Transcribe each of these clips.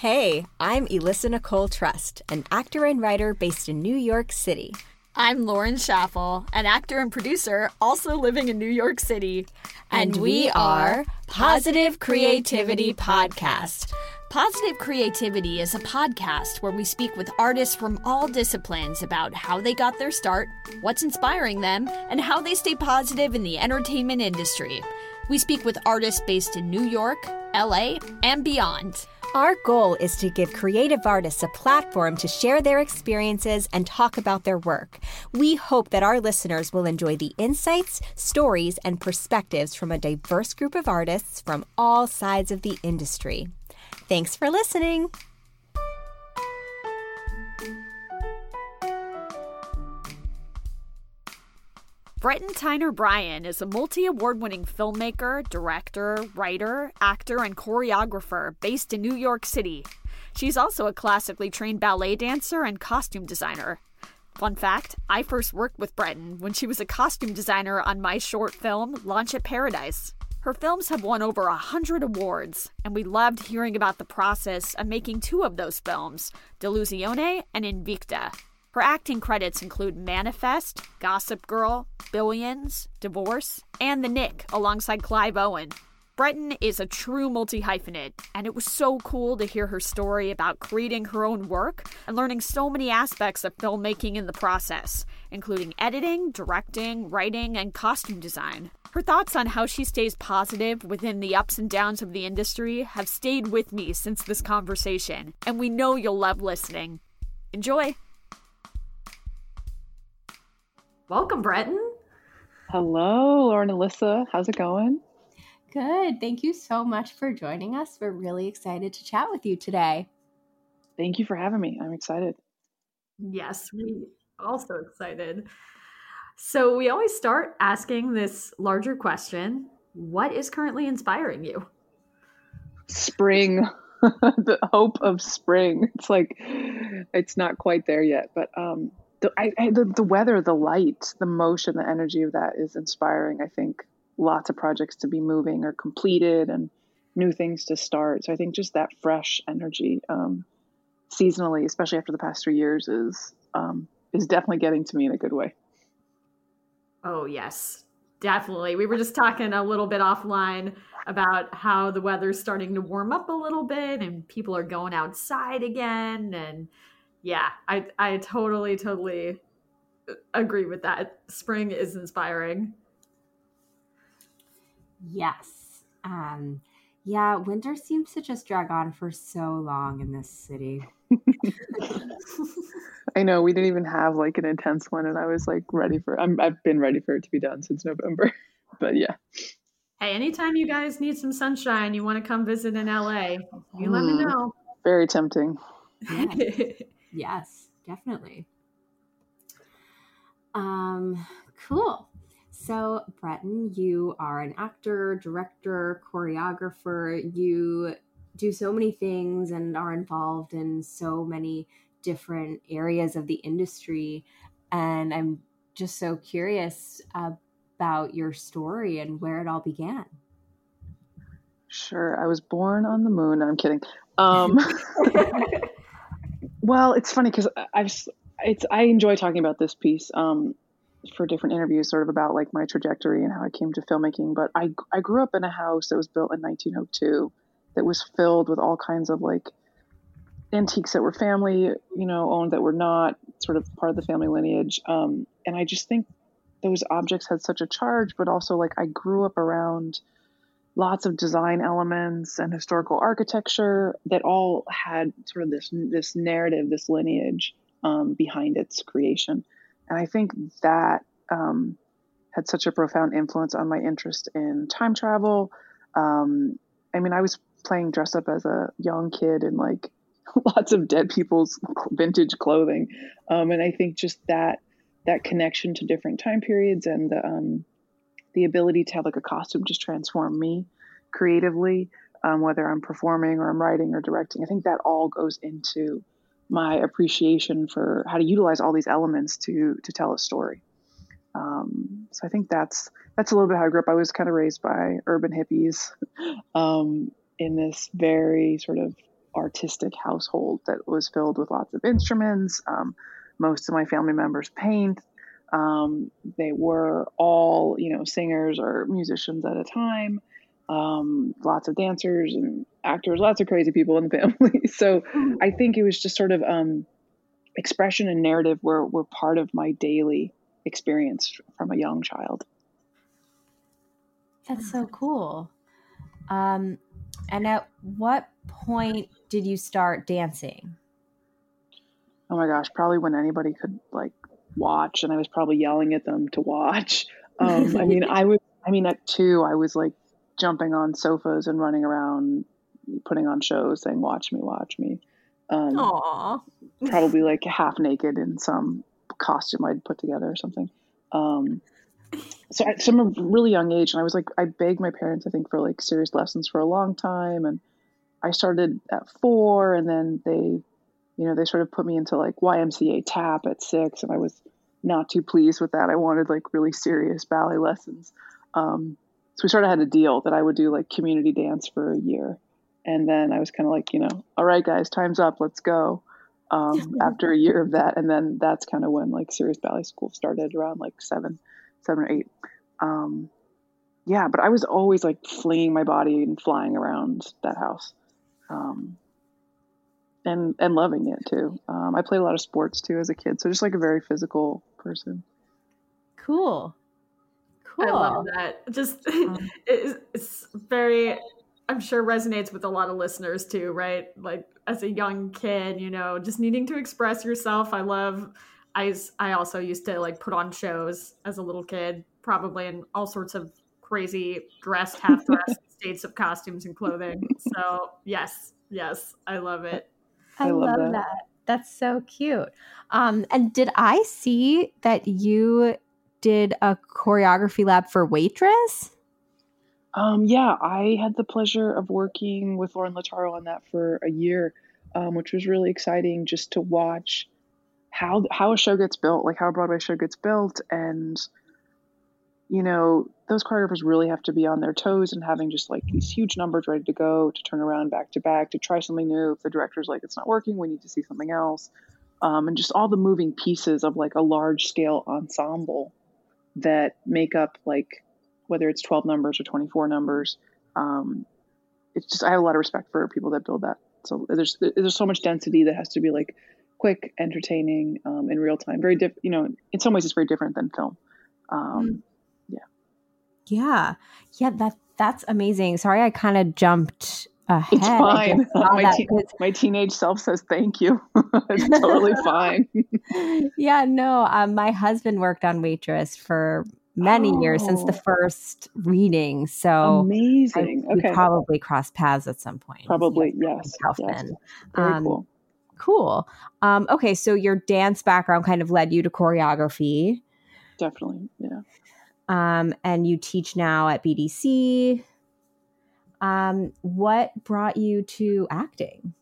Hey, I'm Elissa Nicole Trust, an actor and writer based in New York City. I'm Lauren Schaffel, an actor and producer also living in New York City. And, we are Positive Creativity Podcast. Positive Creativity is a podcast where we speak with artists from all disciplines about how they got their start, what's inspiring them, and how they stay positive in the entertainment industry. We speak with artists based in New York, LA, and beyond. Our goal is to give creative artists a platform to share their experiences and talk about their work. We hope that our listeners will enjoy the insights, stories, and perspectives from a diverse group of artists from all sides of the industry. Thanks for listening. Breton Tyner Bryan is a multi award winning filmmaker, director, writer, actor, and choreographer based in New York City. She's also a classically trained ballet dancer and costume designer. Fun fact I first worked with Breton when she was a costume designer on my short film, Launch at Paradise. Her films have won over a hundred awards, and we loved hearing about the process of making two of those films, Delusione and Invicta. Her acting credits include Manifest, Gossip Girl, Billions, Divorce, and The Knick alongside Clive Owen. Breton is a true multi hyphenate, and it was so cool to hear her story about creating her own work and learning so many aspects of filmmaking in the process, including editing, directing, writing, and costume design. Her thoughts on how she stays positive within the ups and downs of the industry have stayed with me since this conversation, and we know you'll love listening. Enjoy! Welcome, Breton. Hello, Lauren Elissa. How's it going? Good. Thank you so much for joining us. We're really excited to chat with you today. Thank you for having me. I'm excited. Yes, we also excited. So we always start asking this larger question, what is currently inspiring you? Spring. the hope of spring. It's like it's not quite there yet, but um the, I, I, the, the weather, the light, the motion, the energy of that is inspiring. I think lots of projects to be moving or completed and new things to start. So I think just that fresh energy, um, seasonally, especially after the past three years, is um, is definitely getting to me in a good way. Oh yes, definitely. We were just talking a little bit offline about how the weather's starting to warm up a little bit and people are going outside again and yeah, I I totally totally agree with that. Spring is inspiring. Yes. Um yeah, winter seems to just drag on for so long in this city. I know we didn't even have like an intense one, and I was like ready for. I'm, I've been ready for it to be done since November, but yeah. Hey, anytime you guys need some sunshine, you want to come visit in LA, you mm, let me hmm. know. Very tempting. Yes, definitely. Um, cool. So, Breton, you are an actor, director, choreographer. You do so many things and are involved in so many different areas of the industry. And I'm just so curious about your story and where it all began. Sure. I was born on the moon. I'm kidding. Um, Well, it's funny because I've it's I enjoy talking about this piece um, for different interviews, sort of about like my trajectory and how I came to filmmaking. But I I grew up in a house that was built in 1902 that was filled with all kinds of like antiques that were family, you know, owned that were not sort of part of the family lineage. Um, and I just think those objects had such a charge, but also like I grew up around lots of design elements and historical architecture that all had sort of this this narrative, this lineage um, behind its creation, and I think that um, had such a profound influence on my interest in time travel. Um, I mean, I was playing dress up as a young kid in like lots of dead people's vintage clothing, um, and I think just that that connection to different time periods and the um, the ability to have like a costume just transform me creatively, um, whether I'm performing or I'm writing or directing. I think that all goes into my appreciation for how to utilize all these elements to to tell a story. Um, so I think that's that's a little bit how I grew up. I was kind of raised by urban hippies um, in this very sort of artistic household that was filled with lots of instruments. Um, most of my family members paint. Um, they were all, you know, singers or musicians at a time. Um, lots of dancers and actors, lots of crazy people in the family. so I think it was just sort of um, expression and narrative were, were part of my daily experience from a young child. That's so cool. Um, and at what point did you start dancing? Oh my gosh, probably when anybody could like watch, and I was probably yelling at them to watch. Um, I mean, I was. I mean, at two, I was like jumping on sofas and running around, putting on shows, saying "Watch me, watch me." Um, Aww. probably like half naked in some costume I'd put together or something. Um, so at some really young age, and I was like, I begged my parents, I think, for like serious lessons for a long time, and I started at four, and then they, you know, they sort of put me into like YMCA tap at six, and I was not too pleased with that. I wanted like really serious ballet lessons. Um, so we sort of had a deal that I would do like community dance for a year, and then I was kind of like, you know, all right, guys, time's up, let's go. Um, after a year of that, and then that's kind of when like serious ballet school started around like seven seven or eight. Um, yeah, but I was always like flinging my body and flying around that house, um, and and loving it too. Um, I played a lot of sports too as a kid, so just like a very physical person. Cool, cool. I love that. Just um, it's, it's very. I'm sure resonates with a lot of listeners too, right? Like as a young kid, you know, just needing to express yourself. I love I I also used to like put on shows as a little kid, probably in all sorts of crazy dressed, half dressed states of costumes and clothing. So yes, yes, I love it. I, love, love that. that. That's so cute. Um, and did I see that you did a choreography lab for Waitress? Um, yeah, I had the pleasure of working with Lorin Latarro on that for a year, um, which was really exciting just to watch how how a show gets built, like how a Broadway show gets built, and you know those choreographers really have to be on their toes and having just like these huge numbers ready to go to turn around back to back to try something new. If the director's like it's not working, we need to see something else, um, and just all the moving pieces of like a large scale ensemble that make up like whether it's 12 numbers or 24 numbers. Um, it's just I have a lot of respect for people that build that. So there's there's so much density that has to be like quick, entertaining, um, in real time. Very different, you know, in some ways it's very different than film. Um, yeah. Yeah. Yeah. That, that's amazing. Sorry, I kind of jumped ahead. It's fine. my, te- my teenage self says thank you. it's totally fine. yeah, no. Um, my husband worked on Waitress for many oh. years since the oh. first reading. So amazing. I, okay. probably crossed paths at some point. Probably, yes. yes. Very um, cool. Cool. Um, okay, so your dance background kind of led you to choreography. Definitely, yeah. Um, and you teach now at BDC. Um, what brought you to acting?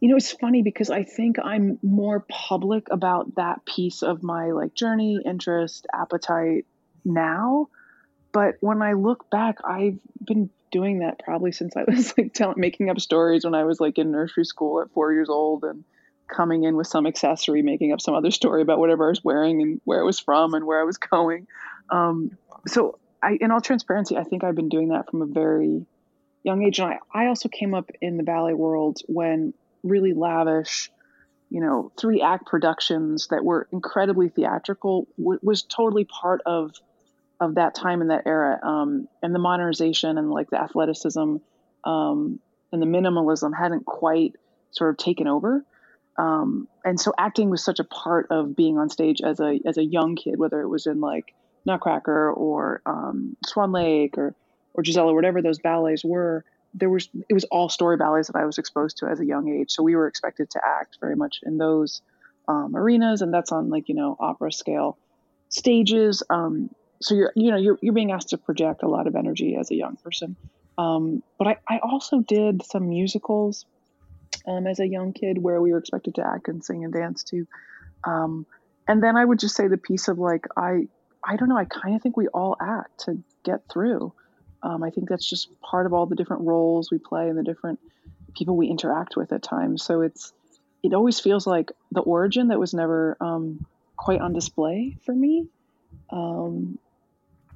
You know, it's funny because I think I'm more public about that piece of my like journey, interest, appetite now. But when I look back, I've been doing that probably since I was like telling, making up stories when I was like in nursery school at four years old and coming in with some accessory, making up some other story about whatever I was wearing and where it was from and where I was going. Um, so I, in all transparency, I think I've been doing that from a very young age. And I, I also came up in the ballet world when really lavish, you know, three act productions that were incredibly theatrical w- was totally part of of that time and that era um, and the modernization and like the athleticism um, and the minimalism hadn't quite sort of taken over um, and so acting was such a part of being on stage as a as a young kid whether it was in like nutcracker or um, swan lake or or giselle or whatever those ballets were there was it was all story ballets that i was exposed to as a young age so we were expected to act very much in those um, arenas and that's on like you know opera scale stages um, so you're you know you're you're being asked to project a lot of energy as a young person. Um, but I, I also did some musicals um, as a young kid where we were expected to act and sing and dance too. Um, and then I would just say the piece of like I I don't know I kind of think we all act to get through. Um, I think that's just part of all the different roles we play and the different people we interact with at times. So it's it always feels like the origin that was never um, quite on display for me. Um,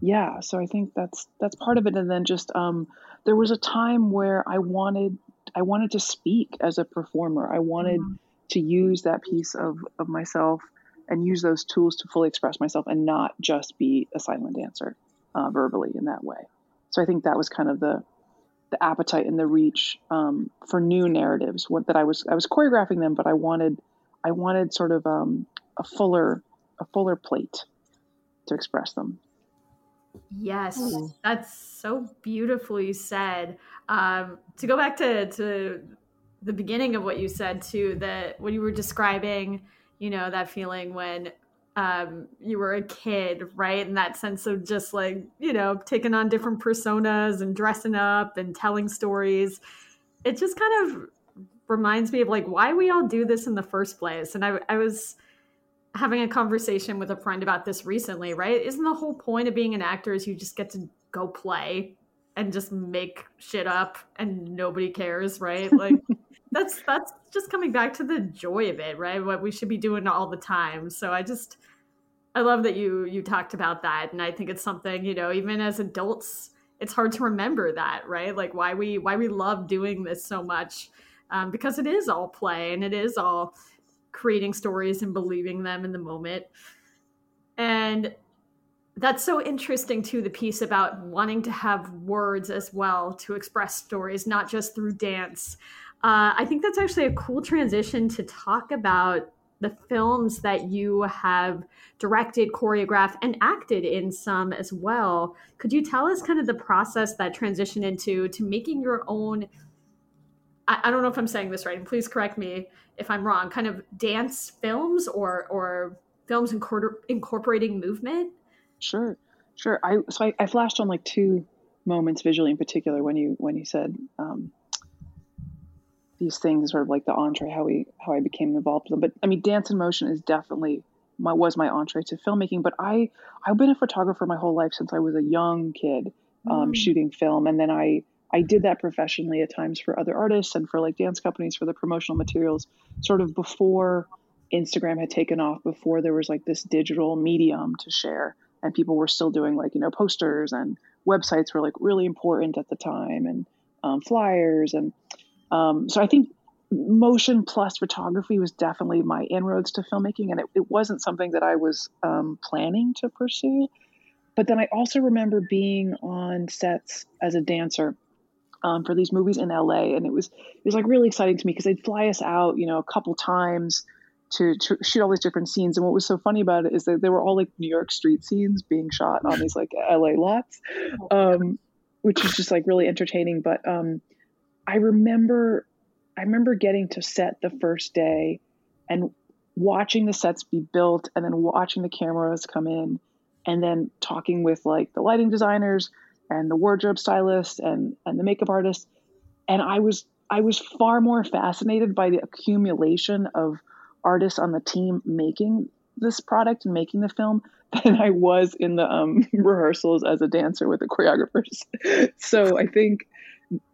yeah, so I think that's that's part of it. And then just um, there was a time where I wanted I wanted to speak as a performer. I wanted mm-hmm. to use that piece of of myself and use those tools to fully express myself and not just be a silent dancer uh, verbally in that way. So I think that was kind of the the appetite and the reach um, for new narratives. What that I was I was choreographing them, but I wanted I wanted sort of um, a fuller a fuller plate to express them. Yes, that's so beautifully said. Um, to go back to to the beginning of what you said too, that when you were describing, you know, that feeling when um, you were a kid, right? And that sense of just like, you know, taking on different personas and dressing up and telling stories. It just kind of reminds me of like why we all do this in the first place. And I, I was having a conversation with a friend about this recently, right? Isn't the whole point of being an actor is you just get to go play and just make shit up and nobody cares, right? Like that's that's just coming back to the joy of it, right? What we should be doing all the time. So I just I love that you you talked about that and I think it's something, you know, even as adults it's hard to remember that, right? Like why we why we love doing this so much. Um, because it is all play and it is all creating stories and believing them in the moment. And that's so interesting too the piece about wanting to have words as well to express stories not just through dance uh, I think that's actually a cool transition to talk about the films that you have directed, choreographed, and acted in some as well. Could you tell us kind of the process that transitioned into to making your own? I, I don't know if I'm saying this right, and please correct me if I'm wrong. Kind of dance films or or films incorporating movement. Sure, sure. I so I, I, flashed on like two moments visually in particular when you when you said um, these things sort of like the entree how we how I became involved with them. But I mean, dance in motion is definitely my was my entree to filmmaking. But I I've been a photographer my whole life since I was a young kid, um, mm. shooting film, and then I I did that professionally at times for other artists and for like dance companies for the promotional materials, sort of before Instagram had taken off, before there was like this digital medium to share, and people were still doing like you know posters and websites were like really important at the time and um, flyers and um, so I think motion plus photography was definitely my inroads to filmmaking, and it, it wasn't something that I was um, planning to pursue. But then I also remember being on sets as a dancer um, for these movies in LA, and it was it was like really exciting to me because they'd fly us out, you know, a couple times to, to, shoot all these different scenes. And what was so funny about it is that they were all like New York street scenes being shot on these like LA lots, um, which is just like really entertaining. But um, I remember I remember getting to set the first day and watching the sets be built and then watching the cameras come in and then talking with like the lighting designers and the wardrobe stylist and and the makeup artist and I was I was far more fascinated by the accumulation of artists on the team making this product and making the film than I was in the um, rehearsals as a dancer with the choreographers. so I think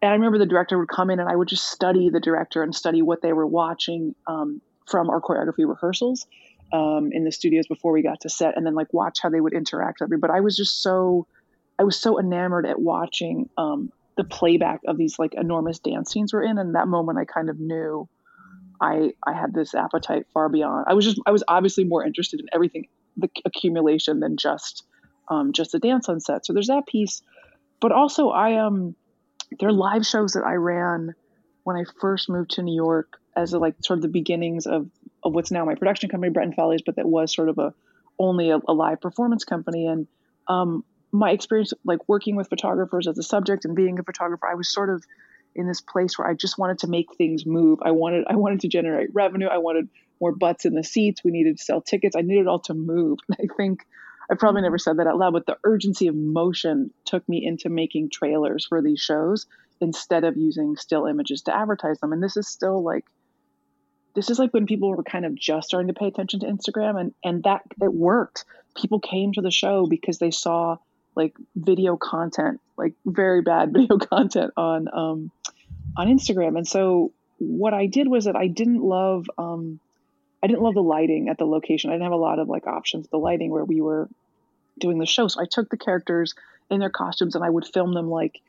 and I remember the director would come in and I would just study the director and study what they were watching um, from our choreography rehearsals um, in the studios before we got to set, and then like watch how they would interact. But I was just so, I was so enamored at watching um, the playback of these like enormous dance scenes we're in, and that moment I kind of knew I I had this appetite far beyond. I was just I was obviously more interested in everything the accumulation than just um, just the dance on set. So there's that piece, but also I um there are live shows that I ran when I first moved to New York as a, like sort of the beginnings of, of what's now my production company, Breton Follies, but that was sort of a only a, a live performance company. And um, my experience like working with photographers as a subject and being a photographer, I was sort of in this place where I just wanted to make things move. I wanted I wanted to generate revenue. I wanted more butts in the seats. We needed to sell tickets. I needed all to move. And I think I probably never said that out loud, but the urgency of motion took me into making trailers for these shows instead of using still images to advertise them. And this is still like this is like when people were kind of just starting to pay attention to Instagram and and that it worked. People came to the show because they saw like video content, like very bad video content on um on Instagram. And so what I did was that I didn't love um, I didn't love the lighting at the location. I didn't have a lot of like options. The lighting where we were doing the show. So I took the characters in their costumes and I would film them like,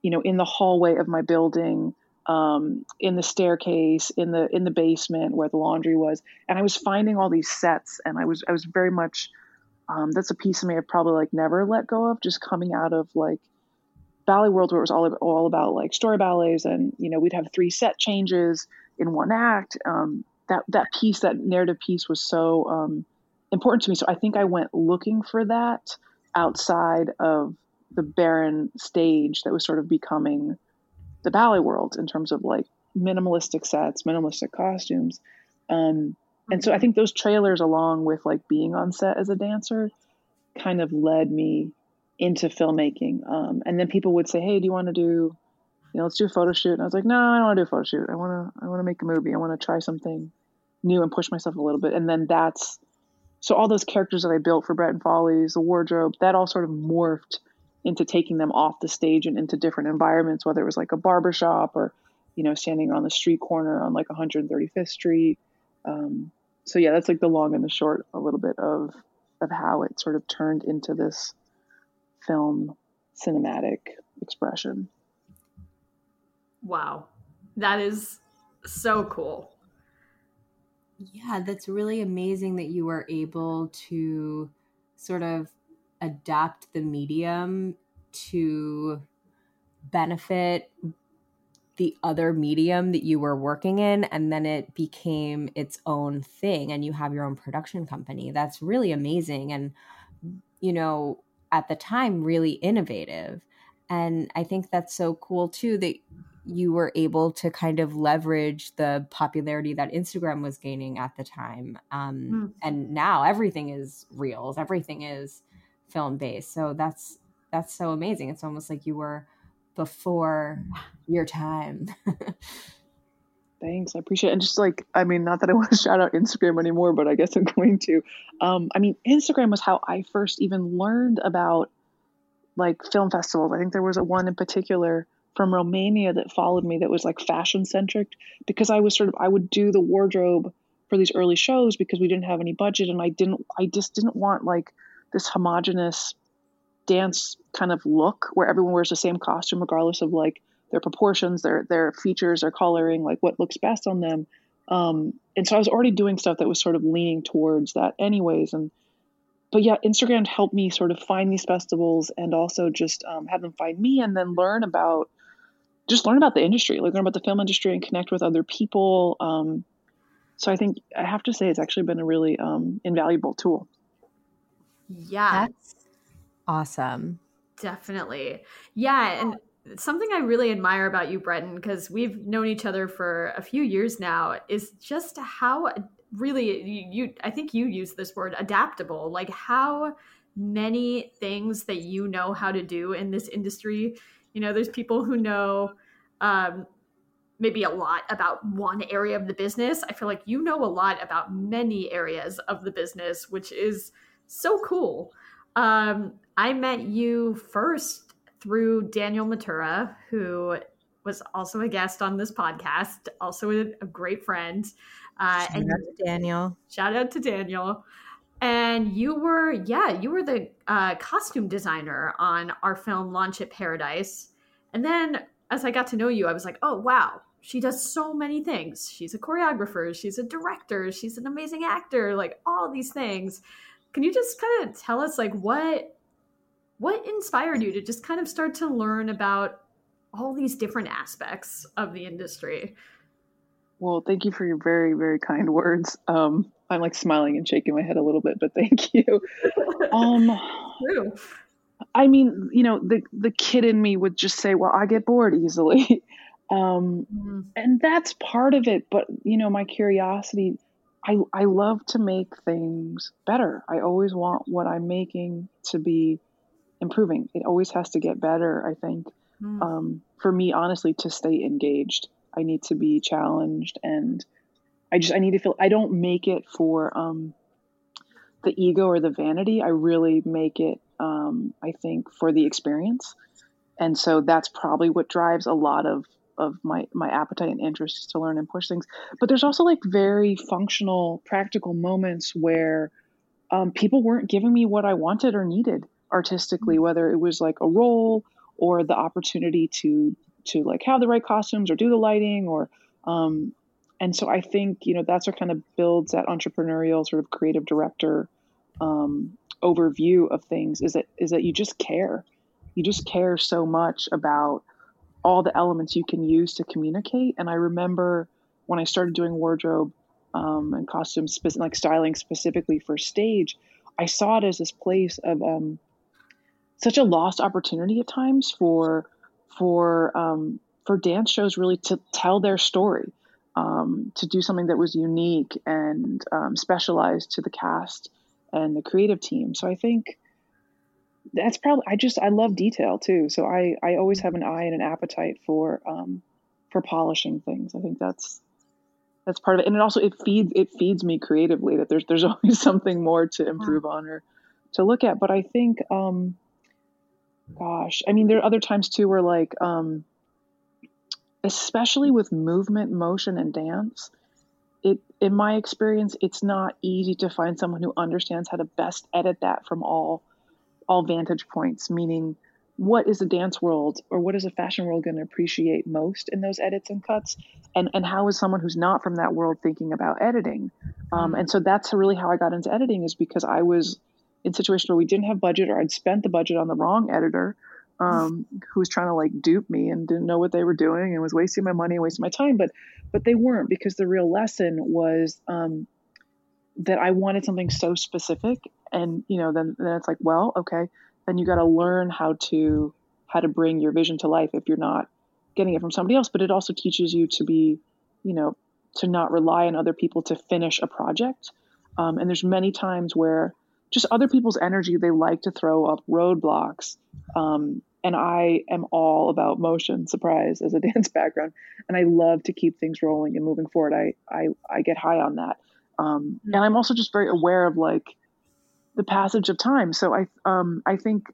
you know, in the hallway of my building, um, in the staircase, in the in the basement where the laundry was. And I was finding all these sets and I was I was very much um, that's a piece of me I've probably like never let go of, just coming out of like ballet world where it was all all about like story ballets and you know we'd have three set changes in one act. Um, that that piece that narrative piece was so um, important to me. So i think i went looking for that outside of the barren stage that was sort of becoming the ballet world in terms of like minimalistic sets minimalistic costumes. Um, and so i think those trailers along with like being on set as a dancer kind of led me into filmmaking. Um, and then people would say, "Hey, do you want to do, you know, let's do a photo shoot?" And I was like, "No, I don't want to do a photo shoot. I want to, I want to make a movie. I want to try something new and push myself a little bit." And then that's so all those characters that I built for Breton Follies, the wardrobe, that all sort of morphed into taking them off the stage and into different environments, whether it was like a barbershop or, you know, standing on the street corner on like 135th Street. Um, so yeah, that's like the long and the short a little bit of of how it sort of turned into this film cinematic expression. Wow. That is so cool. Yeah, that's really amazing that you were able to sort of adapt the medium to benefit the other medium that you were working in and then it became its own thing and you have your own production company. That's really amazing and you know at the time really innovative. And I think that's so cool too that you were able to kind of leverage the popularity that Instagram was gaining at the time. Um, mm. And now everything is reels, everything is film based. So that's that's so amazing. It's almost like you were before your time. Thanks, I appreciate it. And just like, I mean, not that I want to shout out Instagram anymore, but I guess I'm going to. Um, I mean, Instagram was how I first even learned about like film festivals. I think there was a one in particular from Romania that followed me that was like fashion centric because I was sort of I would do the wardrobe for these early shows because we didn't have any budget and I didn't I just didn't want like this homogenous dance kind of look where everyone wears the same costume regardless of like their proportions, their their features, their coloring, like what looks best on them. Um, and so I was already doing stuff that was sort of leaning towards that, anyways. And but yeah, Instagram helped me sort of find these festivals and also just um, have them find me, and then learn about just learn about the industry, like learn about the film industry, and connect with other people. Um, so I think I have to say it's actually been a really um, invaluable tool. Yeah, that's awesome. Definitely, yeah, and something I really admire about you, Breton, because we've known each other for a few years now, is just how really you, you I think you use this word adaptable, like how many things that you know how to do in this industry. You know, there's people who know um, maybe a lot about one area of the business. I feel like you know a lot about many areas of the business, which is so cool. Um, I met you first through Daniel Matura, who was also a guest on this podcast, also a, a great friend. Uh, shout and out to Daniel. Shout out to Daniel. And you were, yeah, you were the uh, costume designer on our film Launch at Paradise. And then as I got to know you, I was like, oh, wow, she does so many things. She's a choreographer, she's a director, she's an amazing actor, like all these things. Can you just kind of tell us, like, what what inspired you to just kind of start to learn about all these different aspects of the industry? Well, thank you for your very, very kind words. Um, I'm like smiling and shaking my head a little bit, but thank you. um, True. I mean, you know, the the kid in me would just say, "Well, I get bored easily," um, mm-hmm. and that's part of it. But you know, my curiosity, I I love to make things better. I always want what I'm making to be improving. It always has to get better, I think. Mm. Um, for me, honestly, to stay engaged, I need to be challenged and I just, I need to feel, I don't make it for um, the ego or the vanity. I really make it, um, I think, for the experience. And so that's probably what drives a lot of of my my appetite and interest to learn and push things. But there's also like very functional, practical moments where um, people weren't giving me what I wanted or needed artistically, whether it was like a role or the opportunity to to like have the right costumes or do the lighting or um, and so I think you know that's what kind of builds that entrepreneurial sort of creative director um, overview of things is that is that you just care. You just care so much about all the elements you can use to communicate and i remember when i started doing wardrobe um, and costumes like styling specifically for stage i saw it as this place of um, such a lost opportunity at times for for um, for dance shows really to tell their story um, to do something that was unique and um, specialized to the cast and the creative team. So I think that's probably I just I love detail too. So I I always have an eye and an appetite for um, for polishing things. I think that's that's part of it, and it also it feeds it feeds me creatively that there's there's always something more to improve on or to look at. But I think, um, gosh, I mean, there are other times too where like, um, especially with movement, motion, and dance, it in my experience it's not easy to find someone who understands how to best edit that from all all vantage points meaning what is the dance world or what is a fashion world going to appreciate most in those edits and cuts? And and how is someone who's not from that world thinking about editing? Um, and so that's really how i got into editing is because i was in situations where we didn't have budget or i'd spent the budget on the wrong editor um, who was trying to like dupe me and didn't know what they were doing and was wasting my money and wasting my time. But but they weren't because the real lesson was um, that I wanted something so specific and you know then then it's like well okay then you got to learn how to how to bring your vision to life if you're not getting it from somebody else. But it also teaches you to be you know to not rely on other people to finish a project. Um, and there's many times where just other people's energy they like to throw up roadblocks um, and I am all about motion, surprise, as a dance background, and I love to keep things rolling and moving forward. I I, I get high on that, um, and I'm also just very aware of like the passage of time. So I um, I think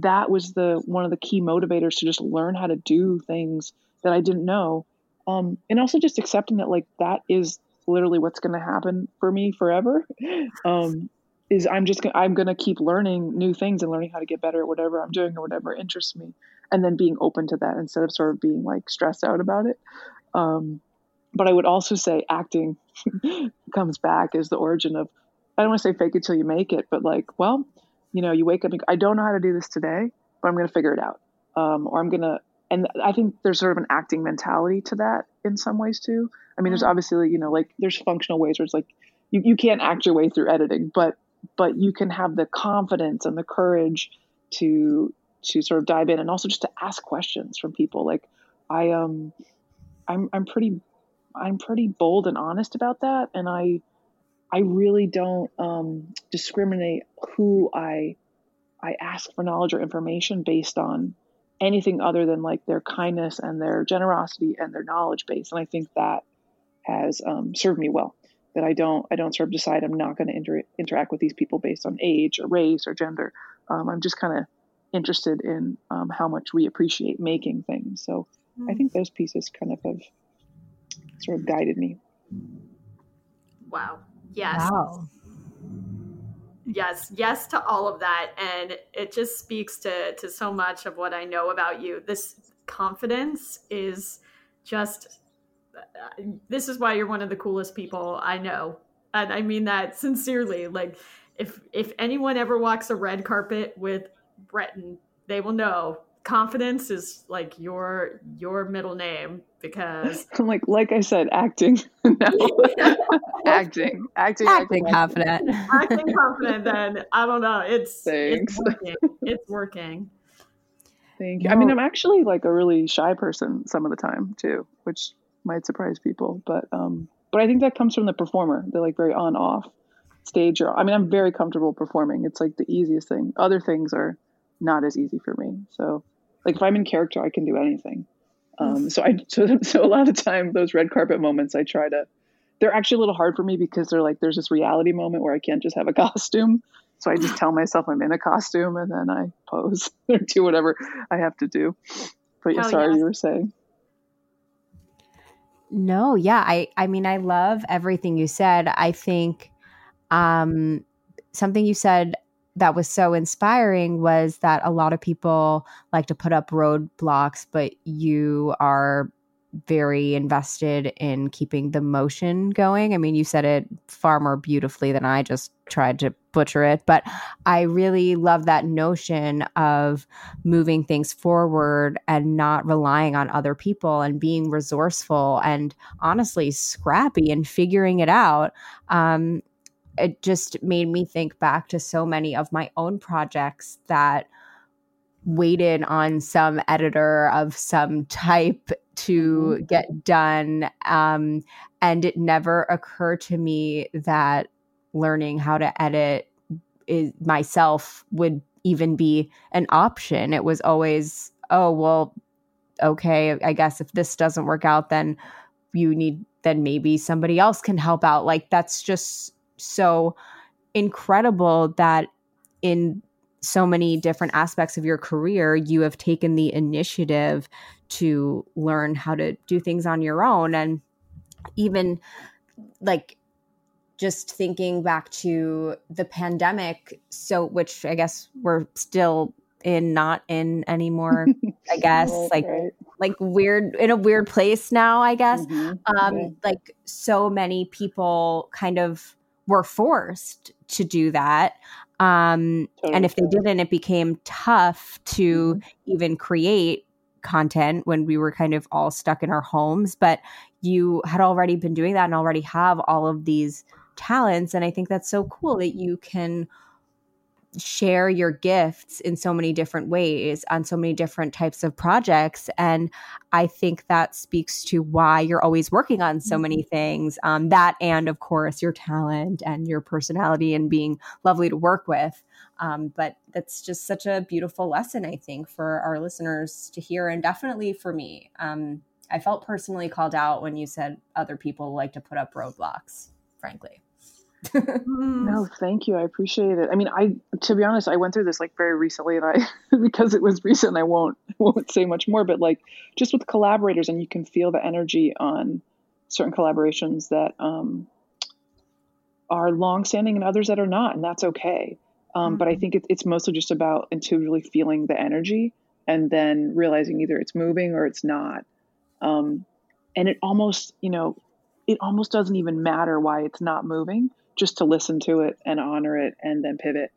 that was the one of the key motivators to just learn how to do things that I didn't know, um, and also just accepting that like that is literally what's going to happen for me forever. Um, is I'm just gonna, I'm going to keep learning new things and learning how to get better at whatever I'm doing or whatever interests me, and then being open to that instead of sort of being like stressed out about it. Um, but I would also say acting comes back as the origin of I don't want to say fake it till you make it, but like, well, you know, you wake up and I don't know how to do this today, but I'm going to figure it out, um, or I'm going to. And I think there's sort of an acting mentality to that in some ways too. I mean, there's mm-hmm. obviously, you know, like there's functional ways where it's like you, you can't act your way through editing, but but you can have the confidence and the courage to to sort of dive in and also just to ask questions from people. Like i um i'm i'm pretty i'm pretty bold and honest about that. And i i really don't um discriminate who i i ask for knowledge or information based on anything other than like their kindness and their generosity and their knowledge base. And i think that has um, served me well that I don't I don't sort of decide I'm not going to inter- interact with these people based on age or race or gender. Um, I'm just kind of interested in um, how much we appreciate making things. So mm. I think those pieces kind of have sort of guided me. Wow. Yes. Wow. Yes, yes to all of that, and it just speaks to to so much of what I know about you. This confidence is just this is why you're one of the coolest people I know. And I mean that sincerely. Like if if anyone ever walks a red carpet with Breton, they will know confidence is like your your middle name because I'm like like I said, acting. acting. Acting acting confident. acting confident then I don't know. It's Thanks. it's working. It's working. Thank you. No. I mean I'm actually like a really shy person some of the time too, which might surprise people. But um, but I think that comes from the performer. They're like very on off stage. Or I mean, I'm very comfortable performing. It's like the easiest thing. Other things are not as easy for me. So like if I'm in character, I can do anything. Um, so I so, so a lot of time those red carpet moments, I try to. They're actually a little hard for me because they're like there's this reality moment where I can't just have a costume. So I just tell myself I'm in a costume and then I pose or do whatever I have to do. But yeah, sorry, you were saying. No, yeah, I I mean I love everything you said. I think um something you said that was so inspiring was that a lot of people like to put up roadblocks, but you are very invested in keeping the motion going. I mean, you said it far more beautifully than I just tried to butcher it, but I really love that notion of moving things forward and not relying on other people and being resourceful and honestly scrappy and figuring it out. Um, it just made me think back to so many of my own projects that waited on some editor of some type to mm-hmm. get done. Um, and it never occurred to me that learning how to edit is myself would even be an option. It was always, oh, well, okay, I guess if this doesn't work out, then you need, then maybe somebody else can help out. Like, that's just so incredible that in so many different aspects of your career, you have taken the initiative to learn how to do things on your own. And even like just thinking back to the pandemic, so which I guess we're still in, not in anymore, I guess, like, right. like weird in a weird place now, I guess. Mm-hmm. Um, like so many people kind of were forced to do that. Um, totally. And if they didn't, it became tough to mm-hmm. even create content when we were kind of all stuck in our homes. But you had already been doing that and already have all of these talents. And I think that's so cool that you can share your gifts in so many different ways on so many different types of projects and i think that speaks to why you're always working on so many mm-hmm. things um, that and of course your talent and your personality and being lovely to work with. Um, but that's just such a beautiful lesson i think for our listeners to hear and definitely for me. Um, i felt personally called out when you said other people like to put up roadblocks frankly no, thank you. I appreciate it. I mean, I to be honest, I went through this like very recently, and I because it was recent, I won't won't say much more. But like just with collaborators, and you can feel the energy on certain collaborations that um, are long-standing and others that are not, and that's okay. Um, mm-hmm. But I mm-hmm. think it, it's mostly just about intuitively feeling the energy and then realizing either it's moving or it's not. Um, and it almost, you know, it almost doesn't even matter why it's not moving just to listen to it and honor it and then pivot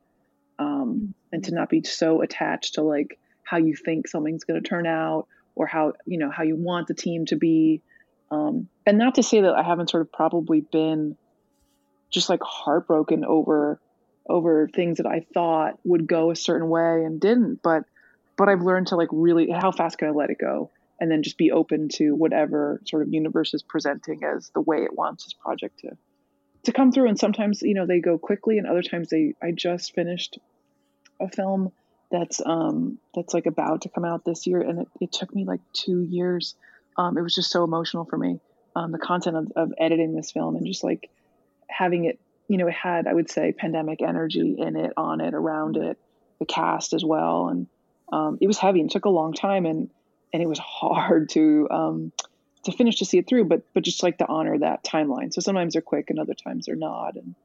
um, and to not be so attached to like how you think something's going to turn out or how you know how you want the team to be. Um, and not to say that i haven't sort of probably been just like heartbroken over over things that i thought would go a certain way and didn't but but i've learned to like really how fast can i let it go and then just be open to whatever sort of universe is presenting as the way it wants this project to to come through and sometimes you know they go quickly and other times they i just finished a film that's um that's like about to come out this year and it, it took me like two years. Um it was just so emotional for me um the content of, of editing this film and just like having it you know it had i would say pandemic energy in it on it around it the cast as well and um it was heavy and took a long time and and it was hard to um to finish to see it through, but but just like to honor that timeline. So sometimes they're quick and other times they're not, and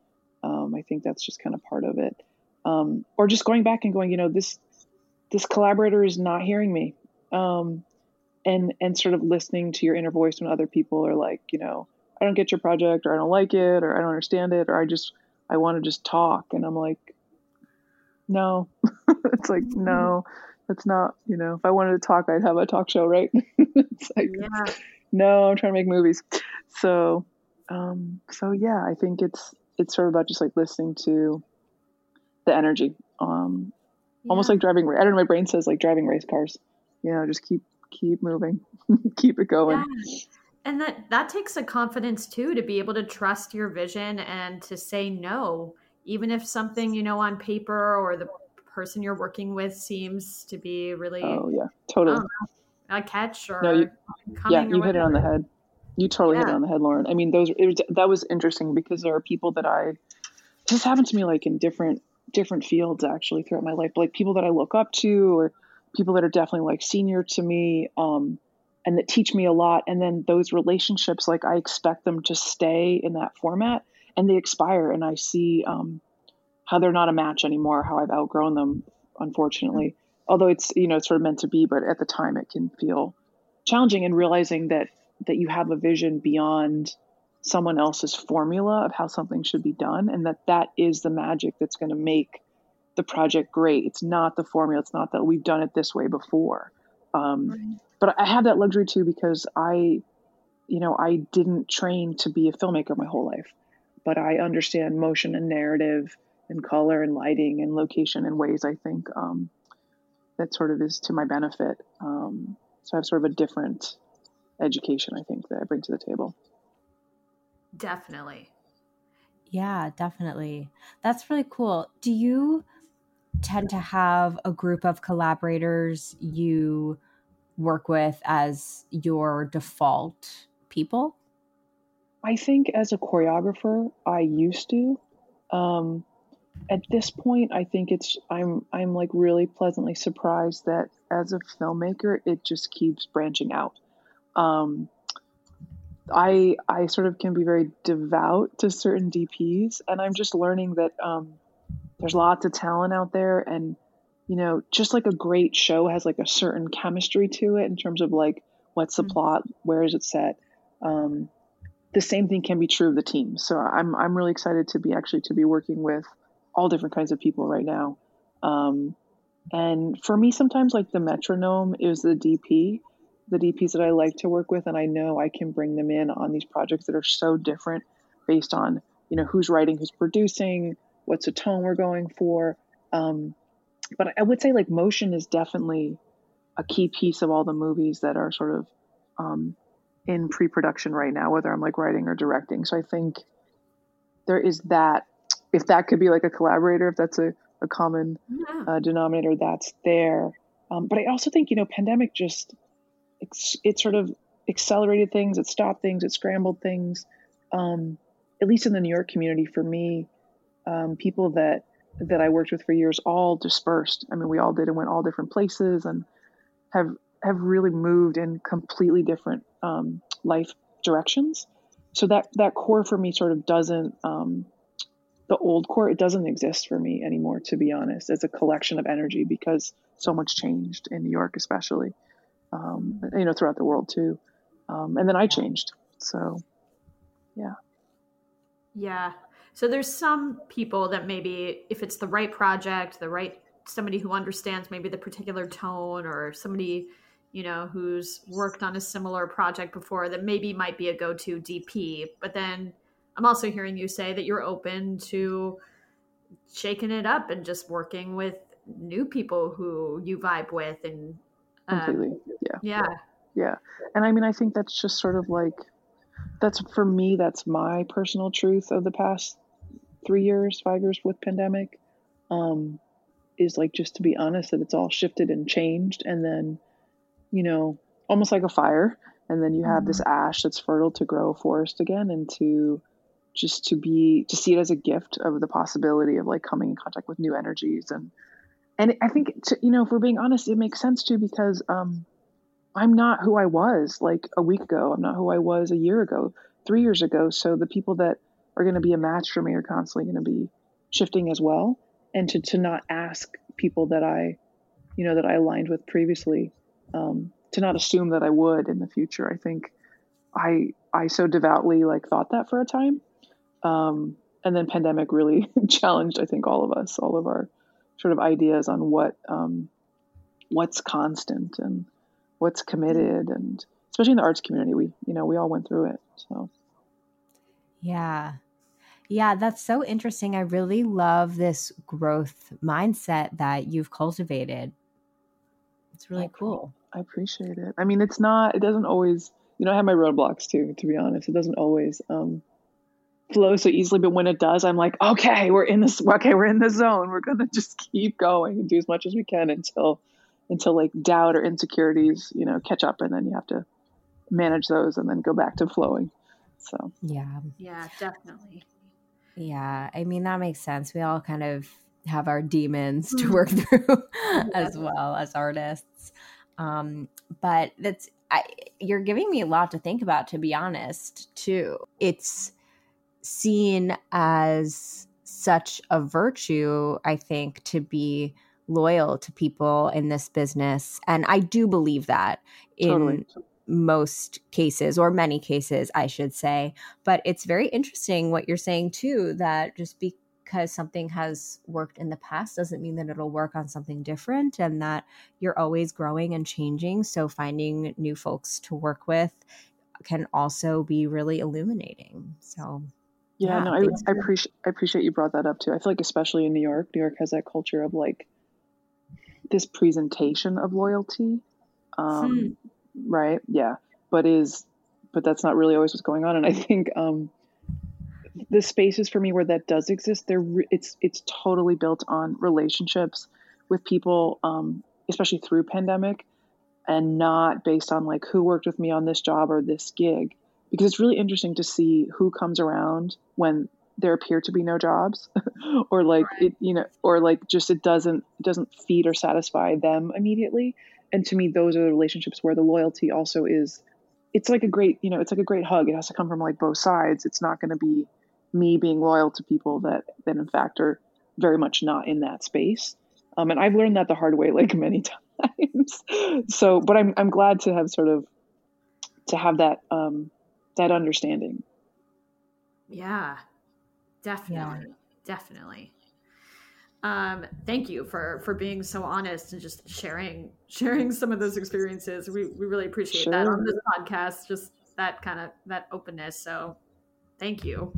um, I think that's just kind of part of it. Um, or just going back and going, you know, this this collaborator is not hearing me, um, and and sort of listening to your inner voice when other people are like, you know, I don't get your project, or I don't like it, or I don't understand it, or I just I want to just talk, and I'm like, no, it's like no. That's not, you know, if I wanted to talk, I'd have a talk show, right? it's like, yeah no, I'm trying to make movies. So, um, so yeah, I think it's it's sort of about just like listening to the energy. Um, yeah. almost like driving. I don't know. My brain says like driving race cars. You know, just keep keep moving, keep it going. Yeah. And that that takes a confidence too to be able to trust your vision and to say no, even if something you know on paper or the person you're working with seems to be really. Oh yeah, totally a catch or no, you, yeah, you hit it on the head. You totally yeah. hit it on the head, Lauren. I mean, those was, that was interesting because there are people that I this happened to me like in different different fields actually throughout my life, like people that I look up to or people that are definitely like senior to me. Um, and that teach me a lot. And then those relationships, like I expect them to stay in that format and they expire. And I see um, how they're not a match anymore, how I've outgrown them, unfortunately. Although it's, you know, it's sort of meant to be, but at the time it can feel challenging and realizing that that you have a vision beyond someone else's formula of how something should be done and that that is the magic that's going to make the project great. It's not the formula. It's not that we've done it this way before. Um, right. but i have that luxury too because i you know i didn't train to be a filmmaker my whole life but i understand motion and narrative and color and lighting and location in ways i think um, that sort of is to my benefit um, so i have sort of a different education i think that i bring to the table Definitely. Yeah, definitely. That's really cool. Do you tend to have a group of collaborators you work with as your default people? I think as a choreographer, I used to. Um, at this point, I think it's I'm I'm like really pleasantly surprised that as a filmmaker, it just keeps branching out. Um, I I sort of can be very devout to certain DPs, and I'm just learning that um, there's lots of talent out there, and you know, just like a great show has like a certain chemistry to it in terms of like what's the mm-hmm. plot, where is it set. Um, the same thing can be true of the team. So I'm I'm really excited to be actually to be working with all different kinds of people right now. Um, and for me, sometimes like the metronome is the DP the DPs that I like to work with, and I know I can bring them in on these projects that are so different based on you know who's writing, who's producing, what's the tone we're going for. Um, but I would say like motion is definitely a key piece of all the movies that are sort of um, in pre-production right now, whether I'm like writing or directing. So I think there is that. If that could be like a collaborator, if that's a, a common yeah. uh, denominator, that's there. Um, but I also think you know, pandemic just it sort of accelerated things, it stopped things, it scrambled things. Um, at least in the New York community, for me, um, people that that I worked with for years all dispersed. I mean, we all did and went all different places and have have really moved in completely different um, life directions. So that that core for me sort of doesn't um, the old core it doesn't exist for me anymore. To be honest, as a collection of energy because so much changed in New York, especially um, you know, throughout the world too. Um, and then I changed. So, yeah. Yeah. So there's some people that maybe if it's the right project, the right somebody who understands maybe the particular tone or somebody you know who's worked on a similar project before that maybe might be a go-to DP. But then I'm also hearing you say that you're open to shaking it up and just working with new people who you vibe with and completely. Um, yeah. Yeah. Yeah. And I mean, I think that's just sort of like, that's for me, that's my personal truth of the past three years, five years with pandemic. Um, is like just to be honest that it's all shifted and changed and then you know almost like a fire and then you have mm-hmm. this ash that's fertile to grow a forest again and to just to be to see it as a gift of the possibility of like coming in contact with new energies and and I think to, you know if we're being honest, it makes sense too because um, I'm not who I was like a week ago. I'm not who I was a year ago, three years ago. So the people that are going to be a match for me are constantly going to be shifting as well. And to to not ask people that I, you know, that I aligned with previously, um, to not assume that I would in the future. I think I I so devoutly like thought that for a time. Um, and then pandemic really challenged I think all of us, all of our sort of ideas on what um, what's constant and what's committed. And especially in the arts community we you know we all went through it so. Yeah. Yeah that's so interesting. I really love this growth mindset that you've cultivated. It's really I, cool. I appreciate it. I mean it's not it doesn't always you know i have my roadblocks too to be honest. It doesn't always um flow so easily but when it does i'm like okay we're in this okay we're in the zone. We're gonna just keep going and do as much as we can until until like doubt or insecurities you know catch up and then you have to manage those and then go back to flowing. So. Yeah. Yeah definitely. Yeah i mean that makes sense. We all kind of have our demons to work through as well as artists. Um but that's I, you're giving me a lot to think about, to be honest, too. It's seen as such a virtue, I think, to be loyal to people in this business. And I do believe that in totally. most cases, or many cases, I should say. But it's very interesting what you're saying, too, that just because something has worked in the past doesn't mean that it'll work on something different and that you're always growing and changing. So finding new folks to work with can also be really illuminating. So yeah, yeah no, I, I appreciate I appreciate you brought that up too. I feel like especially in New York, New York has that culture of like this presentation of loyalty. Um, hmm. right? Yeah. But is but that's not really always what's going on. And I think um the spaces for me where that does exist, there it's it's totally built on relationships with people, um, especially through pandemic, and not based on like who worked with me on this job or this gig, because it's really interesting to see who comes around when there appear to be no jobs, or like it, you know, or like just it doesn't it doesn't feed or satisfy them immediately. And to me, those are the relationships where the loyalty also is it's like a great you know it's like a great hug it has to come from like both sides it's not going to be me being loyal to people that that in fact are very much not in that space. Um, and I've learned that the hard way like many times. so, but I'm I'm glad to have sort of to have that um, that understanding. Yeah, definitely, yeah. definitely. Um, thank you for for being so honest and just sharing sharing some of those experiences. We we really appreciate sure. that on this podcast. Just that kind of that openness. So, thank you.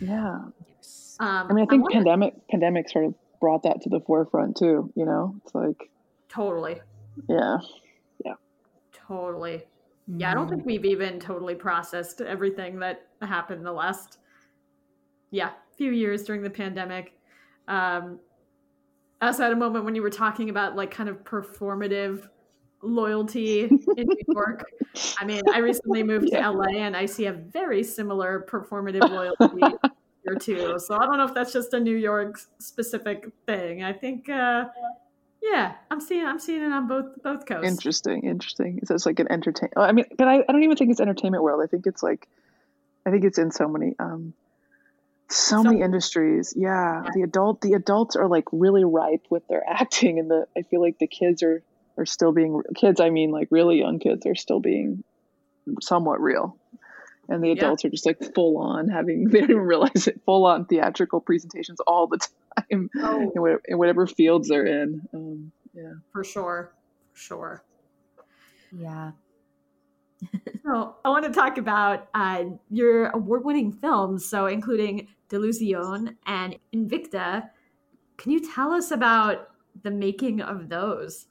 Yeah. Yes. Um, I mean, I think I pandemic to... pandemic sort of brought that to the forefront too. You know, it's like totally. Yeah. Yeah. Totally. Yeah, I don't think mm-hmm. we've even totally processed everything that happened the last, yeah, few years during the pandemic. Um, I also had a moment when you were talking about like kind of performative loyalty in New York. I mean, I recently moved yeah. to LA and I see a very similar performative loyalty here too. So I don't know if that's just a New York specific thing. I think uh yeah, I'm seeing I'm seeing it on both both coasts. Interesting, interesting. So it's like an entertain I mean, but I, I don't even think it's entertainment world. I think it's like I think it's in so many um so, so many industries. Yeah, yeah. The adult the adults are like really ripe with their acting and the I feel like the kids are are still being kids. I mean, like really young kids are still being somewhat real, and the adults yeah. are just like full on having they don't even realize it full on theatrical presentations all the time oh. in, whatever, in, whatever, fields they're in. Um, yeah, for sure, for sure. Yeah. so I want to talk about uh, your award-winning films, so including Delusione and Invicta. Can you tell us about the making of those?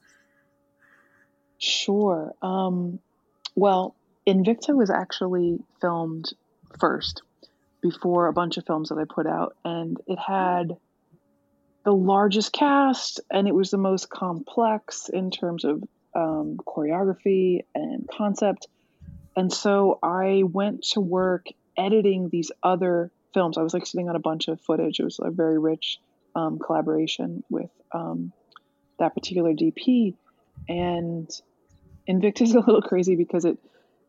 Sure. Um, well, Invicta was actually filmed first before a bunch of films that I put out, and it had the largest cast, and it was the most complex in terms of um, choreography and concept. And so I went to work editing these other films. I was like sitting on a bunch of footage. It was a very rich um, collaboration with um, that particular DP and Invicta is a little crazy because it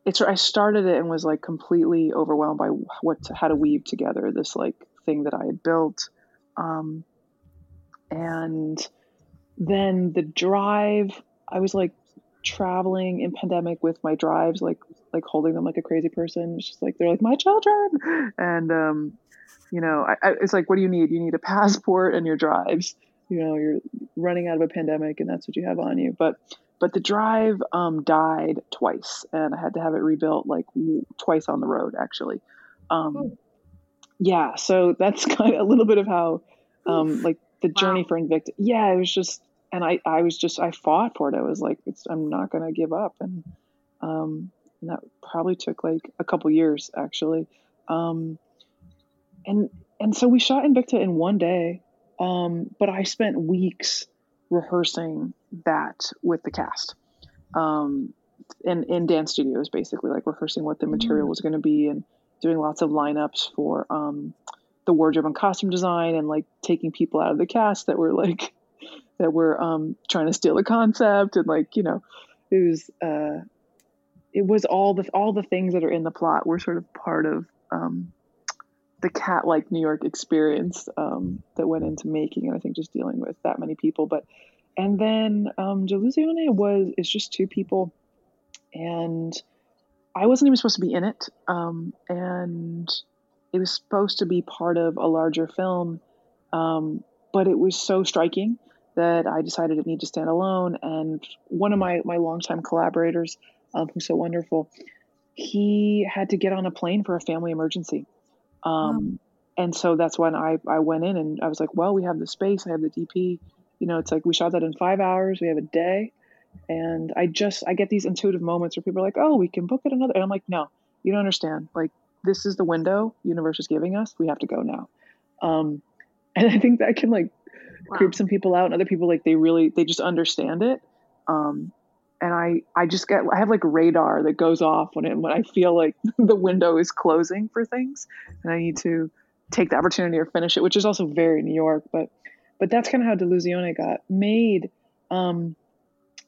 it's I started it and was like completely overwhelmed by what to, how to weave together this like thing that I had built, um, and then the drive. I was like traveling in pandemic with my drives, like like holding them like a crazy person. It's just like they're like my children, and um, you know, I, I, it's like, what do you need? You need a passport and your drives you know you're running out of a pandemic and that's what you have on you but but the drive um, died twice and i had to have it rebuilt like twice on the road actually um, yeah so that's kind of a little bit of how um, like the journey for invicta yeah it was just and i i was just i fought for it i was like i'm not gonna give up and um and that probably took like a couple years actually um and and so we shot invicta in one day um, but I spent weeks rehearsing that with the cast. Um, in, in dance studios, basically, like rehearsing what the material mm. was going to be and doing lots of lineups for um, the wardrobe and costume design and like taking people out of the cast that were like, that were um, trying to steal the concept. And like, you know, it was, uh, it was all the all the things that are in the plot were sort of part of um, the cat like New York experience um, that went into making, and I think just dealing with that many people. But and then um, Delusione was is just two people, and I wasn't even supposed to be in it, um, and it was supposed to be part of a larger film, um, but it was so striking that I decided it needed to stand alone. And one of my my longtime collaborators, um, who's so wonderful, he had to get on a plane for a family emergency. Um, And so that's when I, I went in and I was like, well, we have the space, I have the DP. You know, it's like we shot that in five hours, we have a day. And I just, I get these intuitive moments where people are like, oh, we can book it another. And I'm like, no, you don't understand. Like, this is the window universe is giving us. We have to go now. Um, and I think that can like wow. creep some people out and other people like they really, they just understand it. Um, and I, I just get, I have like radar that goes off when it, when I feel like the window is closing for things and I need to take the opportunity or finish it, which is also very New York, but, but that's kind of how Delusione got made. Um,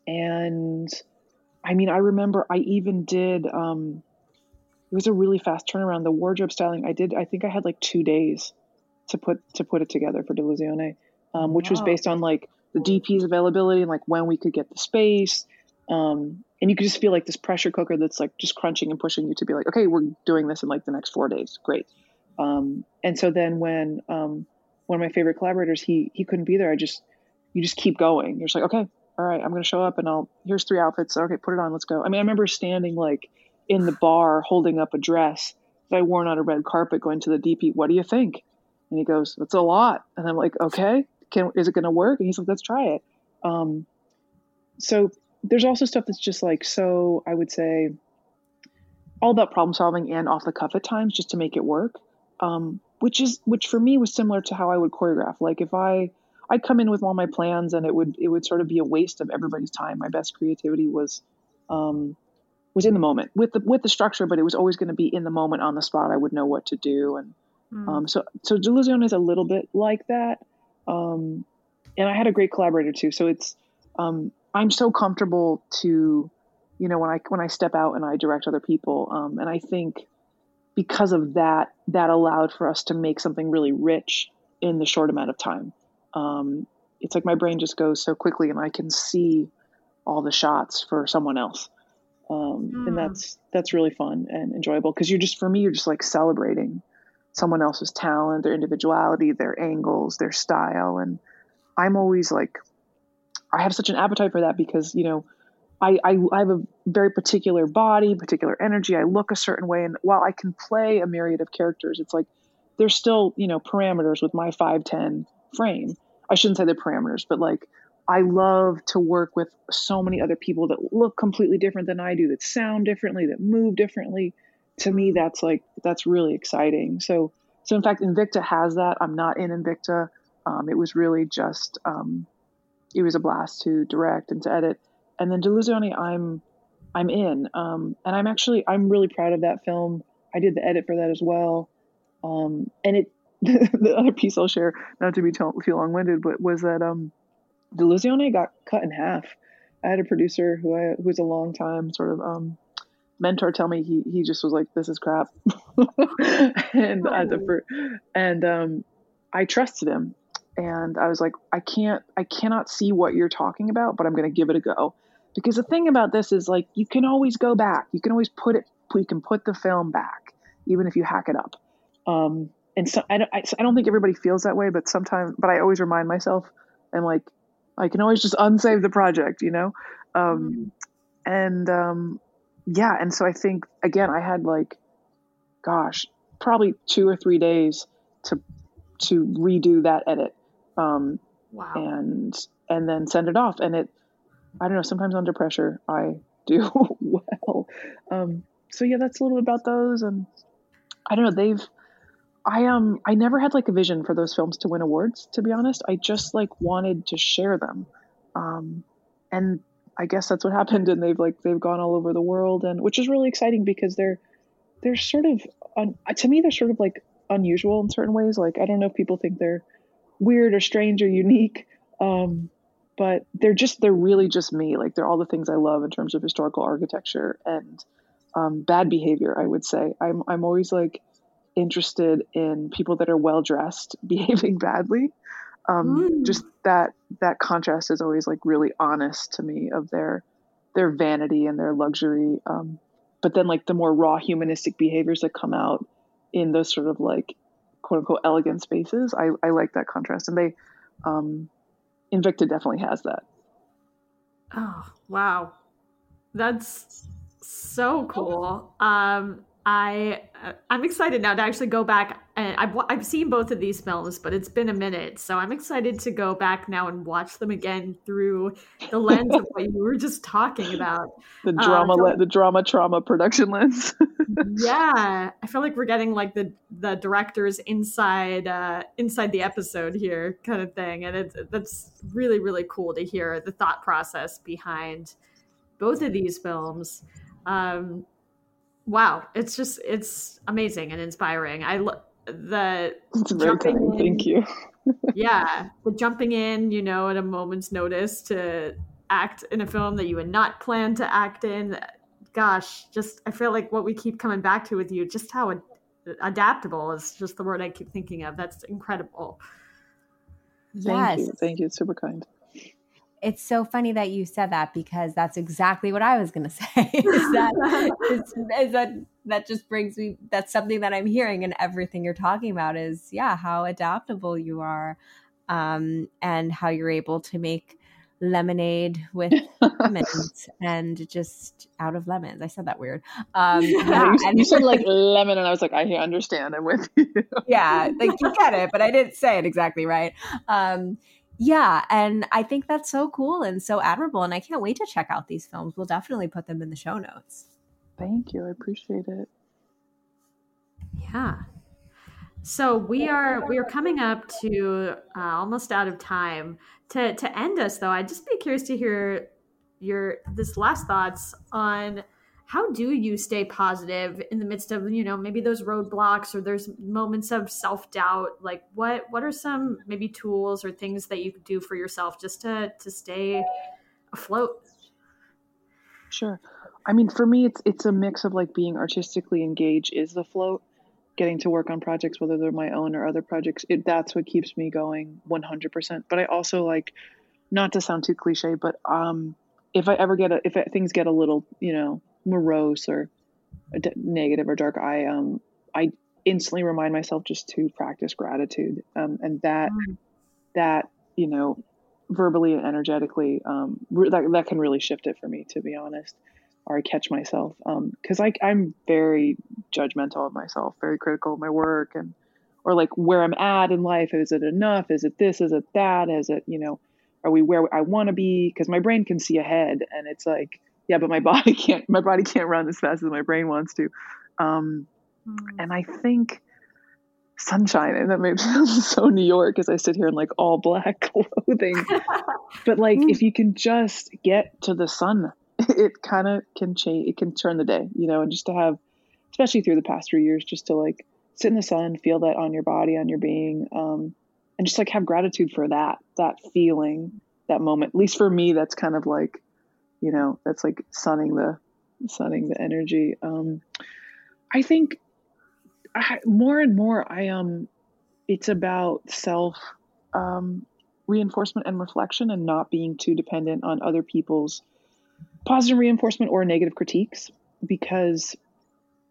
and I mean, I remember I even did, um, it was a really fast turnaround. The wardrobe styling, I did, I think I had like two days to put, to put it together for Delusione, um, which wow. was based on like the DP's availability and like when we could get the space um, and you could just feel like this pressure cooker that's like just crunching and pushing you to be like, okay, we're doing this in like the next four days. Great. Um, and so then when um, one of my favorite collaborators, he he couldn't be there. I just you just keep going. You're just like, okay, all right, I'm gonna show up and I'll here's three outfits. Okay, put it on. Let's go. I mean, I remember standing like in the bar holding up a dress that I worn on a red carpet going to the DP. What do you think? And he goes, "That's a lot." And I'm like, "Okay, can is it gonna work?" And he's like, "Let's try it." Um, so there's also stuff that's just like so i would say all about problem solving and off the cuff at times just to make it work um, which is which for me was similar to how i would choreograph like if i i'd come in with all my plans and it would it would sort of be a waste of everybody's time my best creativity was um, was in the moment with the with the structure but it was always going to be in the moment on the spot i would know what to do and mm. um, so so delusione is a little bit like that um, and i had a great collaborator too so it's um, I'm so comfortable to, you know, when I when I step out and I direct other people, um, and I think because of that, that allowed for us to make something really rich in the short amount of time. Um, it's like my brain just goes so quickly, and I can see all the shots for someone else, um, mm. and that's that's really fun and enjoyable because you're just for me, you're just like celebrating someone else's talent, their individuality, their angles, their style, and I'm always like I have such an appetite for that because you know I, I, I have a very particular body, particular energy. I look a certain way, and while I can play a myriad of characters, it's like there's still you know parameters with my five ten frame. I shouldn't say the parameters, but like I love to work with so many other people that look completely different than I do, that sound differently, that move differently. To me, that's like that's really exciting. So so in fact, Invicta has that. I'm not in Invicta. Um, it was really just um, it was a blast to direct and to edit. And then Delusione, I'm I'm in, um, and I'm actually I'm really proud of that film. I did the edit for that as well, um, and it the other piece I'll share, not to be too, too long winded, but was that um, Delusione got cut in half. I had a producer who I who was a long time sort of um, mentor tell me he he just was like this is crap, and oh. the and um, I trusted him and I was like, I can't, I cannot see what you're talking about, but I'm going to give it a go. Because the thing about this is like, you can always go back. You can always put it, you can put the film back, even if you hack it up. Um, and so I don't, I, I don't think everybody feels that way, but sometimes, but I always remind myself, I'm like, I can always just unsave the project, you know? Um, mm-hmm. and, um, yeah. And so I think, again, I had like, gosh, probably two or three days to, to redo that edit um, wow. and and then send it off. And it, I don't know. Sometimes under pressure, I do well. Um, so yeah, that's a little bit about those. And I don't know. They've, I um, I never had like a vision for those films to win awards. To be honest, I just like wanted to share them, um, and I guess that's what happened. And they've like they've gone all over the world, and which is really exciting because they're they're sort of un, to me they're sort of like unusual in certain ways. Like I don't know if people think they're weird or strange or unique. Um, but they're just they're really just me. Like they're all the things I love in terms of historical architecture, and um, bad behavior. I would say I'm I'm always like interested in people that are well dressed behaving badly. Um, mm. Just that that contrast is always like really honest to me of their their vanity and their luxury. Um, but then like the more raw humanistic behaviors that come out in those sort of like quote unquote elegant spaces, I, I like that contrast. And they um, Invicta definitely has that. Oh wow, that's so cool. Um, I uh, I'm excited now to actually go back and I've I've seen both of these films, but it's been a minute, so I'm excited to go back now and watch them again through the lens of what you were just talking about. The uh, drama, uh, the drama trauma production lens. yeah, I feel like we're getting like the the directors inside uh, inside the episode here, kind of thing, and it's that's really really cool to hear the thought process behind both of these films. Um, wow, it's just it's amazing and inspiring. I look the it's jumping in, thank you. yeah, the jumping in, you know, at a moment's notice to act in a film that you had not planned to act in. Gosh, just I feel like what we keep coming back to with you, just how ad- adaptable is just the word I keep thinking of. That's incredible. Yes. Thank you. Thank you. It's super kind it's so funny that you said that because that's exactly what I was going to say. is that is, that that just brings me that's something that I'm hearing and everything you're talking about is yeah how adaptable you are um, and how you're able to make lemonade with lemons and just out of lemons. I said that weird. Um, yeah, you, and you said like lemon, and I was like, I understand. I'm with you. yeah, like you get it, but I didn't say it exactly right. Um, yeah, and I think that's so cool and so admirable. And I can't wait to check out these films. We'll definitely put them in the show notes. Thank you. I appreciate it. Yeah. So we are we are coming up to uh, almost out of time. To to end us though, I'd just be curious to hear your this last thoughts on how do you stay positive in the midst of you know maybe those roadblocks or there's moments of self-doubt? Like what what are some maybe tools or things that you could do for yourself just to to stay afloat? Sure. I mean for me it's it's a mix of like being artistically engaged is the float getting to work on projects whether they're my own or other projects it, that's what keeps me going 100% but i also like not to sound too cliche but um if i ever get a if things get a little you know morose or negative or dark, I um I instantly remind myself just to practice gratitude, um, and that mm. that you know verbally and energetically um, that that can really shift it for me to be honest. Or I catch myself um because um, I'm very judgmental of myself, very critical of my work and or like where I'm at in life. Is it enough? Is it this? Is it that? Is it you know? Are we where I want to be? Because my brain can see ahead, and it's like yeah, but my body can't. My body can't run as fast as my brain wants to. Um, mm. And I think sunshine, and that makes me so New York as I sit here in like all black clothing. but like, if you can just get to the sun, it kind of can change. It can turn the day, you know. And just to have, especially through the past three years, just to like sit in the sun, feel that on your body, on your being, um, and just like have gratitude for that, that feeling, that moment. At least for me, that's kind of like you know that's like sunning the sunning the energy. Um i think I, more and more i um it's about self um reinforcement and reflection and not being too dependent on other people's positive reinforcement or negative critiques because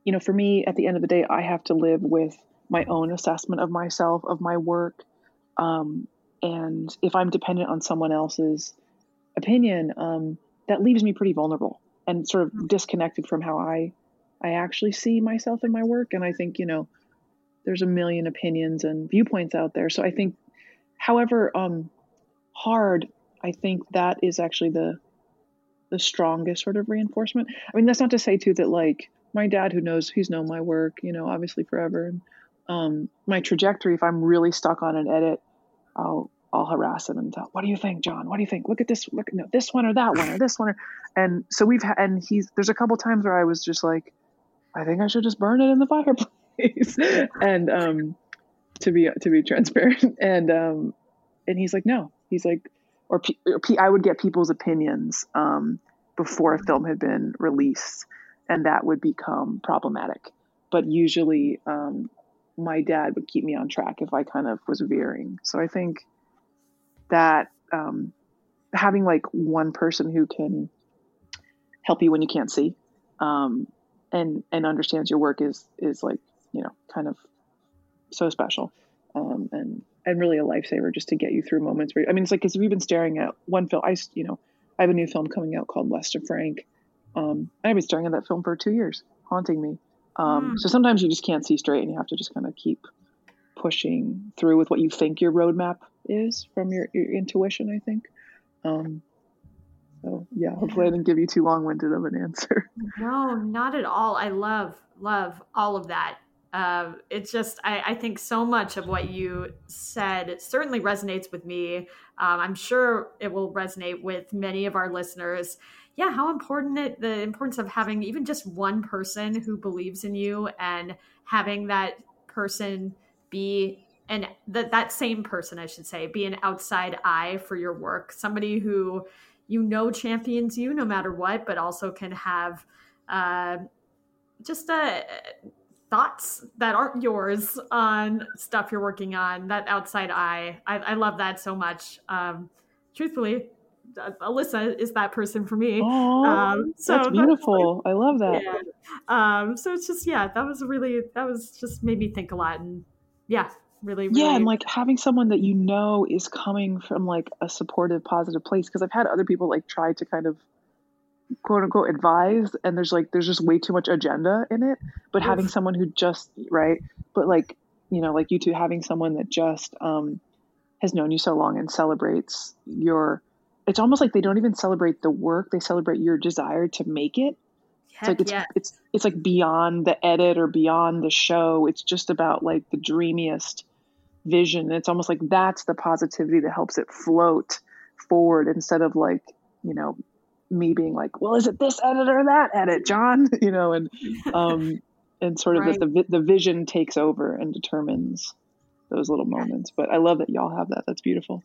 you know for me at the end of the day i have to live with my own assessment of myself of my work. Um, and if i'm dependent on someone else's opinion um, that leaves me pretty vulnerable and sort of hmm. disconnected from how I I actually see myself in my work. And I think, you know, there's a million opinions and viewpoints out there. So I think, however um, hard, I think that is actually the the strongest sort of reinforcement. I mean, that's not to say too that like my dad, who knows, he's known my work, you know, obviously forever, and um, my trajectory. If I'm really stuck on an edit, I'll I'll harass him and tell, what do you think, John? What do you think? Look at this, look no, this one or that one or this one. Or, and so we've had, and he's, there's a couple times where I was just like, I think I should just burn it in the fireplace. and, um, to be, to be transparent. And, um, and he's like, no, he's like, or, or I would get people's opinions, um, before a film had been released. and that would become problematic. But usually, um, my dad would keep me on track if I kind of was veering. So I think that um, having like one person who can help you when you can't see um, and and understands your work is is like you know kind of so special um, and and really a lifesaver just to get you through moments where I mean it's like because we've been staring at one film I you know I have a new film coming out called Lester Frank um, I've been staring at that film for two years haunting me um, mm. so sometimes you just can't see straight and you have to just kind of keep pushing through with what you think your roadmap is from your, your intuition I think um, so yeah, hopefully I didn't give you too long-winded of an answer. No, not at all. I love love all of that. Uh, it's just I, I, think so much of what you said certainly resonates with me. Um, I'm sure it will resonate with many of our listeners. Yeah, how important it the importance of having even just one person who believes in you and having that person be and that that same person, I should say, be an outside eye for your work, somebody who you know champions you no matter what, but also can have uh, just uh, thoughts that aren't yours on stuff you're working on. That outside eye, I, I love that so much. Um, truthfully, uh, Elissa is that person for me. um, so that's beautiful. That's, I love that. Yeah. Um, so it's just yeah, that was really that was just made me think a lot, and yeah, really, really yeah and like having someone that you know is coming from like a supportive positive place because i've had other people like try to kind of quote unquote advise and there's like there's just way too much agenda in it. But yes. having someone who just right? But like you know like you two having someone that just um has known you so long and celebrates your it's almost like they don't even celebrate the work they celebrate your desire to make it it's like it's, it's it's like beyond the edit or beyond the show. It's just about like the dreamiest vision. It's almost like that's the positivity that helps it float forward instead of like, you know, me being like, well, is it this edit or that edit, John? You know, and um and sort of right. the, the the vision takes over and determines those little moments. But I love that y'all have that. That's beautiful.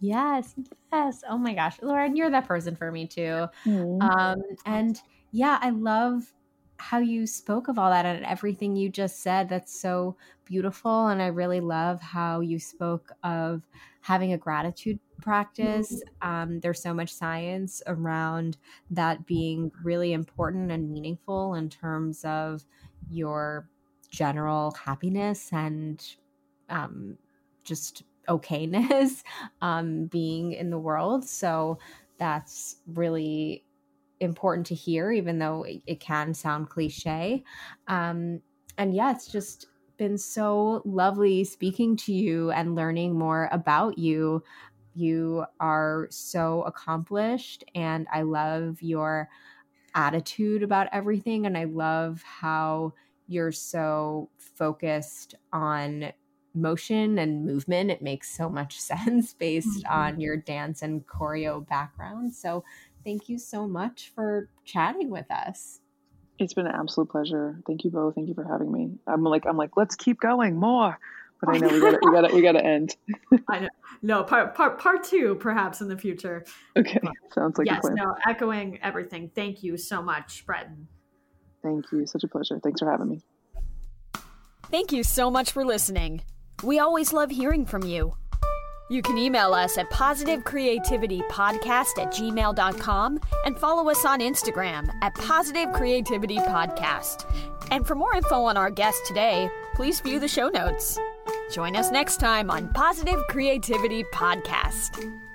Yes, yes. Oh my gosh, Lorin, you're that person for me too. Mm. Um, and yeah, I love how you spoke of all that and everything you just said. That's so beautiful. And I really love how you spoke of having a gratitude practice. Mm-hmm. Um, there's so much science around that being really important and meaningful in terms of your general happiness and um, just okayness um, being in the world. So that's really important to hear, even though it, it can sound cliche. Um, and yeah, it's just been so lovely speaking to you and learning more about you. You are so accomplished, and I love your attitude about everything. And I love how you're so focused on motion and movement. It makes so much sense based mm-hmm. on your dance and choreo background. So thank you so much for chatting with us. It's been an absolute pleasure. Thank you both. Thank you for having me. I'm like, I'm like, let's keep going more. But I know we got we got we got to end. I know. No, part part part two, perhaps in the future. Okay, but, sounds like yes. No, echoing everything. Thank you so much, Breton. Thank you. Such a pleasure. Thanks for having me. Thank you so much for listening. We always love hearing from you. You can email us at positivecreativitypodcast at gmail.com and follow us on Instagram at Positive Creativity Podcast. And for more info on our guest today, please view the show notes. Join us next time on Positive Creativity Podcast.